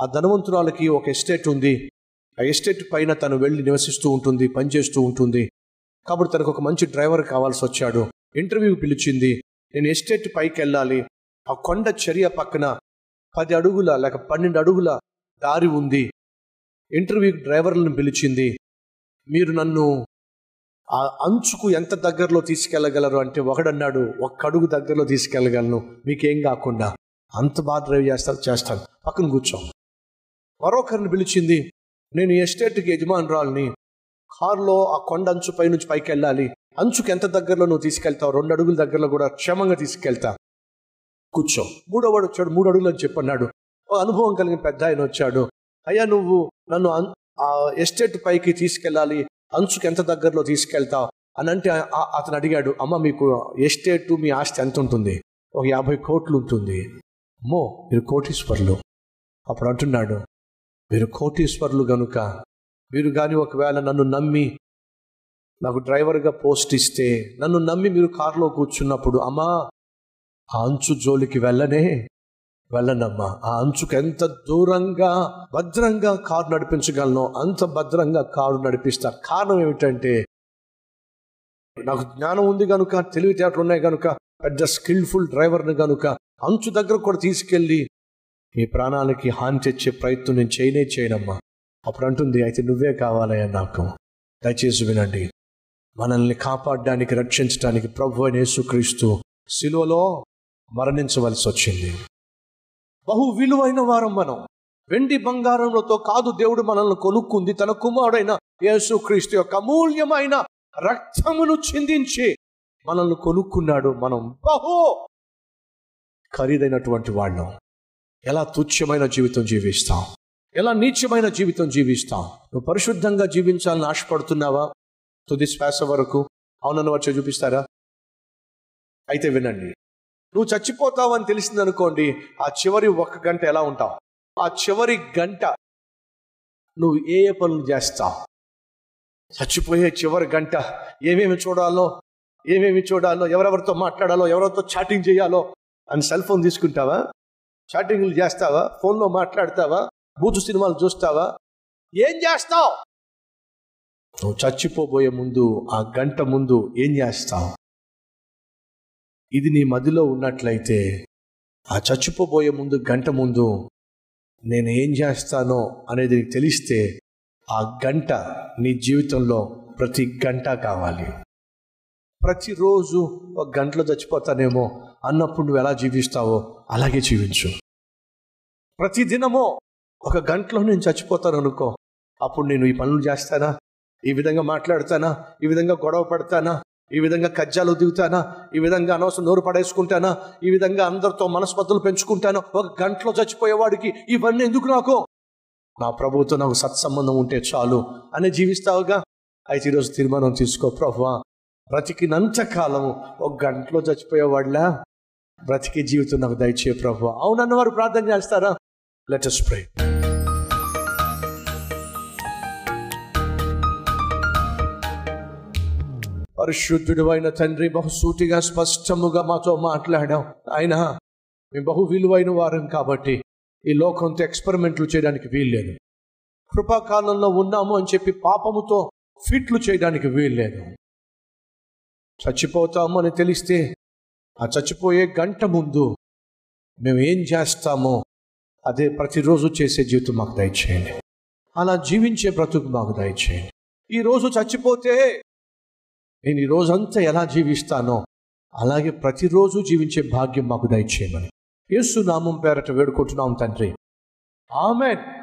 ఆ ధనవంతురాలకి ఒక ఎస్టేట్ ఉంది. ఆ ఎస్టేట్ పైన తను వెళ్ళి నివసిస్తూ ఉంటుంది పనిచేస్తూ ఉంటుంది. కాబట్టి తనకు ఒక మంచి డ్రైవర్ కావాల్సి వచ్చాడు. ఇంటర్వ్యూ పిలిచింది. నేను ఎస్టేట్ పైకి వెళ్ళాలి ఆ కొండ చర్య పక్కన పది అడుగుల లేక పన్నెండు అడుగుల దారి ఉంది. ఇంటర్వ్యూ డ్రైవర్లను పిలిచింది. మీరు నన్ను ఆ అంచుకు ఎంత దగ్గరలో తీసుకెళ్ళగలరు అంటే ఒకడన్నాడు ఒక్క అడుగు దగ్గరలో తీసుకెళ్ళగలను. మీకేం కాకుండా అంత బాగా డ్రైవ్ చేస్తారు చేస్తాను పక్కన కూర్చో. మరొకరిని పిలిచింది నేను ఎస్టేట్కి యజమానురాల్ని. కారులో ఆ కొండ అంచు పై నుంచి పైకి వెళ్ళాలి అంచుకు ఎంత దగ్గరలో నువ్వు తీసుకెళ్తావు? రెండు అడుగుల దగ్గరలో కూడా క్షేమంగా తీసుకెళ్తా. కూర్చో. మూడో వాడు వచ్చాడు మూడు అడుగులు అని చెప్పన్నాడు. ఓ అనుభవం కలిగిన పెద్ద ఆయన వచ్చాడు. అయ్యా నువ్వు నన్ను ఆ ఎస్టేట్ పైకి తీసుకెళ్ళాలి. అంచుకు ఎంత దగ్గరలో తీసుకెళ్తావు? అని అంటే అతను అడిగాడు అమ్మ మీకు ఎస్టేట్ మీ ఆస్తి ఎంత ఉంటుంది? ఒక యాభై కోట్లు ఉంటుంది. అమ్మో మీరు కోటీశ్వర్లు. అప్పుడు అంటున్నాడు మీరు కోటీశ్వరులు గనుక మీరు కానీ ఒకవేళ నన్ను నమ్మి నాకు డ్రైవర్గా పోస్ట్ ఇస్తే నన్ను నమ్మి మీరు కారులో కూర్చున్నప్పుడు అమ్మా ఆ అంచు జోలికి వెళ్ళనే వెళ్ళనమ్మా. ఆ అంచుకు ఎంత దూరంగా భద్రంగా కారు నడిపించగలను అంత భద్రంగా కారు నడిపిస్తా కారణం ఏమిటంటే నాకు జ్ఞానం ఉంది కనుక తెలివితేటలు ఉన్నాయి కనుక పెద్ద స్కిల్ఫుల్ డ్రైవర్ని కనుక అంచు దగ్గర కూడా తీసుకెళ్ళి మీ ప్రాణాలకి హాని తెచ్చే ప్రయత్నం నేను చేయనే చేయనమ్మా. అప్పుడు అంటుంది అయితే నువ్వే కావాలయ్యా నాకు. దయచేసి వినండి. మనల్ని కాపాడడానికి రక్షించడానికి ప్రభు అయిన యేసుక్రీస్తు శిలువలో మరణించవలసి వచ్చింది. బహు విలువైన వారం మనం. వెండి బంగారంలతో కాదు దేవుడు మనల్ని కొనుక్కుంది. తన కుమారుడైన యేసుక్రీస్తు యొక్క అమూల్యమైన రక్తమును చిందించి మనల్ని కొనుక్కున్నాడు. మనం బహు ఖరీదైనటువంటి వాళ్ళం. ఎలా తుచ్చమైన జీవితం జీవిస్తాం? ఎలా నీచమైన జీవితం జీవిస్తాం? నువ్వు పరిశుద్ధంగా జీవించాలని ఆశపడుతున్నావా? తుది శ్వాస వరకు అవునన్న వచ్చి చూపిస్తారా? అయితే వినండి. నువ్వు చచ్చిపోతావని తెలిసింది అనుకోండి ఆ చివరి ఒక్క గంట ఎలా ఉంటావు? ఆ చివరి గంట నువ్వు ఏ ఏ పనులు చేస్తావు? చచ్చిపోయే చివరి గంట ఏమేమి చూడాలో ఏమేమి చూడాలో ఎవరెవరితో మాట్లాడాలో ఎవరితో చాటింగ్ చేయాలో అని సెల్ ఫోన్ తీసుకుంటావా? చాటింగ్లు చేస్తావా? ఫోన్లో మాట్లాడతావా? బూతు సినిమాలు చూస్తావా? ఏం చేస్తావు? నువ్వు చచ్చిపోబోయే ముందు ఆ గంట ముందు ఏం చేస్తావు? ఇది నీ మదిలో ఉన్నట్లయితే ఆ చచ్చిపోబోయే ముందు గంట ముందు నేను ఏం చేస్తానో అనేది నీకు తెలిస్తే ఆ గంట నీ జీవితంలో ప్రతి గంట కావాలి. ప్రతిరోజు ఒక గంటలో చచ్చిపోతానేమో అన్నప్పుడు నువ్వు ఎలా జీవిస్తావో అలాగే జీవించు. ప్రతి దినమో ఒక గంటలో నేను చచ్చిపోతాను అనుకో అప్పుడు నేను ఈ పనులు చేస్తానా? ఈ విధంగా మాట్లాడతానా? ఈ విధంగా గొడవ పడతానా? ఈ విధంగా కజ్జాలు దిగుతానా? ఈ విధంగా అనవసరం నోరు పడేసుకుంటానా? ఈ విధంగా అందరితో మనస్పతులు పెంచుకుంటాను? ఒక గంటలో చచ్చిపోయేవాడికి ఇవన్నీ ఎందుకు నాకు? నా ప్రభువుతో నాకు సత్సంబంధం ఉంటే చాలు అని జీవిస్తావుగా? అయితే ఈరోజు తీర్మానం తీసుకో ప్రభువా బ్రతికినంత కాలము ఒక గంటలో చచ్చిపోయేవాడులా బ్రతికే జీవితం నాకు దయచే ప్రభు అవునన్న వారు ప్రార్థన చేస్తారా? లెట్ అస్ ప్రే పరిశుద్ధుడు అయిన తండ్రి బహుసూటిగా స్పష్టముగా మాతో మాట్లాడాం ఆయన మేము బహు విలువైన వారం కాబట్టి ఈ లోకంతో ఎక్స్పెరిమెంట్లు చేయడానికి వీల్లేదు. కృపాకాలంలో ఉన్నాము అని చెప్పి పాపముతో ఫిట్లు చేయడానికి వీల్లేదు. చచ్చిపోతాము అని తెలిస్తే ఆ చచ్చిపోయే గంట ముందు మేము ఏం చేస్తామో అదే ప్రతిరోజు చేసే జీవితం మాకు దయచేయండి. అలా జీవించే బ్రతుకు మాకు దయచేయండి. ఈ రోజు చచ్చిపోతే నేను ఈ రోజంతా ఎలా జీవిస్తానో అలాగే ప్రతిరోజు జీవించే భాగ్యం మాకు దయచేయమని. యేసు నామం పేరట వేడుకుంటున్నాం తండ్రి. ఆమెన్.